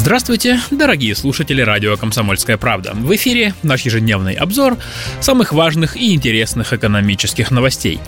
Здравствуйте, дорогие слушатели радио «Комсомольская правда». В эфире наш ежедневный обзор самых важных и интересных экономических новостей.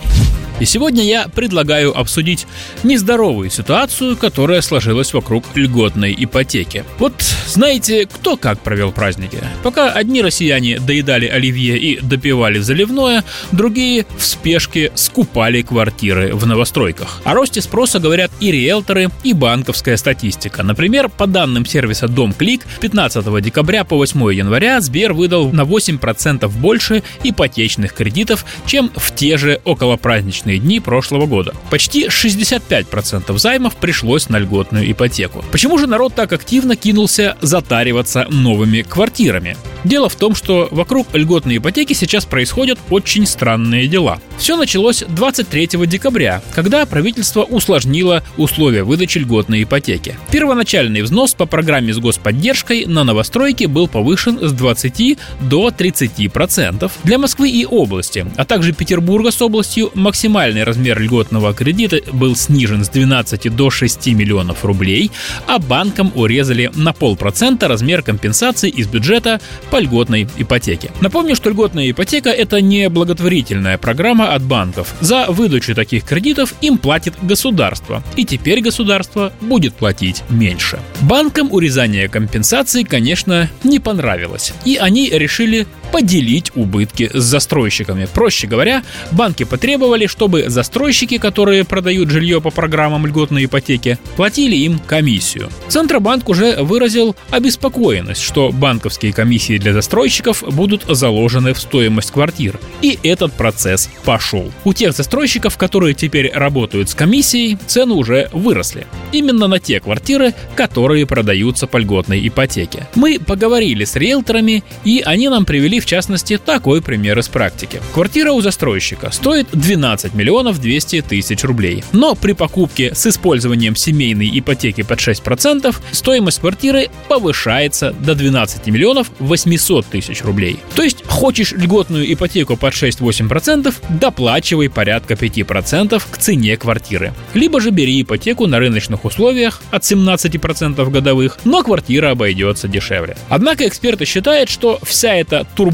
И сегодня я предлагаю обсудить нездоровую ситуацию, которая сложилась вокруг льготной ипотеки. Вот знаете, кто как провел праздники? Пока одни россияне доедали оливье и допивали заливное, другие в спешке скупали квартиры в новостройках. О росте спроса говорят и риэлторы, и банковская статистика. Например, по данным сервиса Дом Клик, 15 декабря по 8 января Сбер выдал на 8% больше ипотечных кредитов, чем в те же околопраздничные праздничные дни прошлого года. Почти 65% займов пришлось на льготную ипотеку. Почему же народ так активно кинулся затариваться новыми квартирами? Дело в том, что вокруг льготной ипотеки сейчас происходят очень странные дела. Все началось 23 декабря, когда правительство усложнило условия выдачи льготной ипотеки. Первоначальный взнос по программе с господдержкой на новостройки был повышен с 20 до 30 процентов. Для Москвы и области, а также Петербурга с областью максимальный размер льготного кредита был снижен с 12 до 6 миллионов рублей, а банкам урезали на полпроцента размер компенсации из бюджета по льготной ипотеке. Напомню, что льготная ипотека – это не благотворительная программа от банков. За выдачу таких кредитов им платит государство. И теперь государство будет платить меньше. Банкам урезание компенсации, конечно, не понравилось. И они решили поделить убытки с застройщиками. Проще говоря, банки потребовали, чтобы застройщики, которые продают жилье по программам льготной ипотеки, платили им комиссию. Центробанк уже выразил обеспокоенность, что банковские комиссии для застройщиков будут заложены в стоимость квартир. И этот процесс пошел. У тех застройщиков, которые теперь работают с комиссией, цены уже выросли. Именно на те квартиры, которые продаются по льготной ипотеке. Мы поговорили с риэлторами, и они нам привели в частности такой пример из практики. Квартира у застройщика стоит 12 миллионов 200 тысяч рублей. Но при покупке с использованием семейной ипотеки под 6% стоимость квартиры повышается до 12 миллионов 800 800 тысяч рублей. То есть хочешь льготную ипотеку под 6-8%, доплачивай порядка 5% к цене квартиры. Либо же бери ипотеку на рыночных условиях от 17% годовых, но квартира обойдется дешевле. Однако эксперты считают, что вся эта турбулентность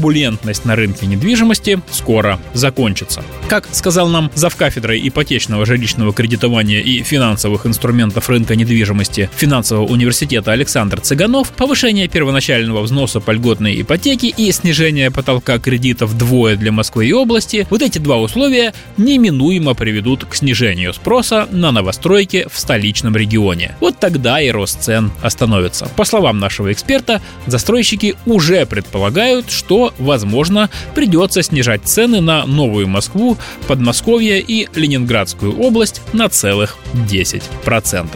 на рынке недвижимости скоро закончится. Как сказал нам завкафедрой ипотечного жилищного кредитования и финансовых инструментов рынка недвижимости финансового университета Александр Цыганов, повышение первоначального взноса по льготной ипотеки и снижение потолка кредитов вдвое для Москвы и области, вот эти два условия неминуемо приведут к снижению спроса на новостройки в столичном регионе. Вот тогда и рост цен остановится. По словам нашего эксперта, застройщики уже предполагают, что, возможно, придется снижать цены на Новую Москву, Подмосковье и Ленинградскую область на целых 10%.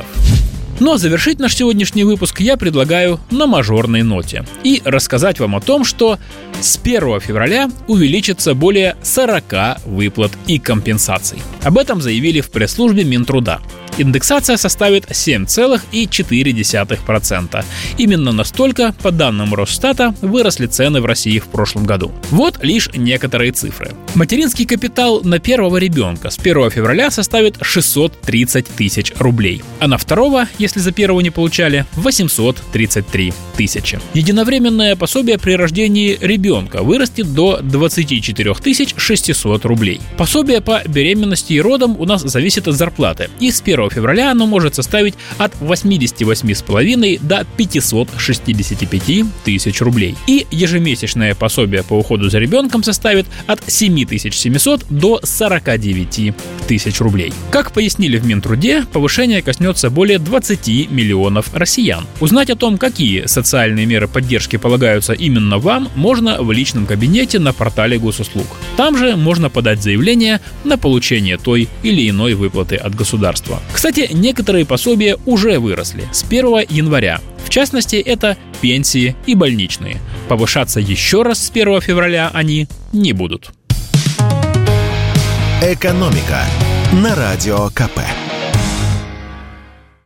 Ну а завершить наш сегодняшний выпуск я предлагаю на мажорной ноте и рассказать вам о том, что с 1 февраля увеличится более 40 выплат и компенсаций. Об этом заявили в пресс-службе Минтруда. Индексация составит 7,4%. Именно настолько, по данным Росстата, выросли цены в России в прошлом году. Вот лишь некоторые цифры. Материнский капитал на первого ребенка с 1 февраля составит 630 тысяч рублей, а на второго, если за первого не получали, 833 тысячи. Единовременное пособие при рождении ребенка вырастет до 24 600 рублей. Пособие по беременности и родам у нас зависит от зарплаты, и с 1 февраля оно может составить от 88,5 до 565 тысяч рублей. И ежемесячное пособие по уходу за ребенком составит от 7700 до 49 тысяч рублей. Как пояснили в Минтруде, повышение коснется более 20 миллионов россиян. Узнать о том, какие социальные меры поддержки полагаются именно вам, можно в личном кабинете на портале госуслуг. Там же можно подать заявление на получение той или иной выплаты от государства. Кстати, некоторые пособия уже выросли с 1 января. В частности, это пенсии и больничные. Повышаться еще раз с 1 февраля они не будут. «Экономика» на Радио КП.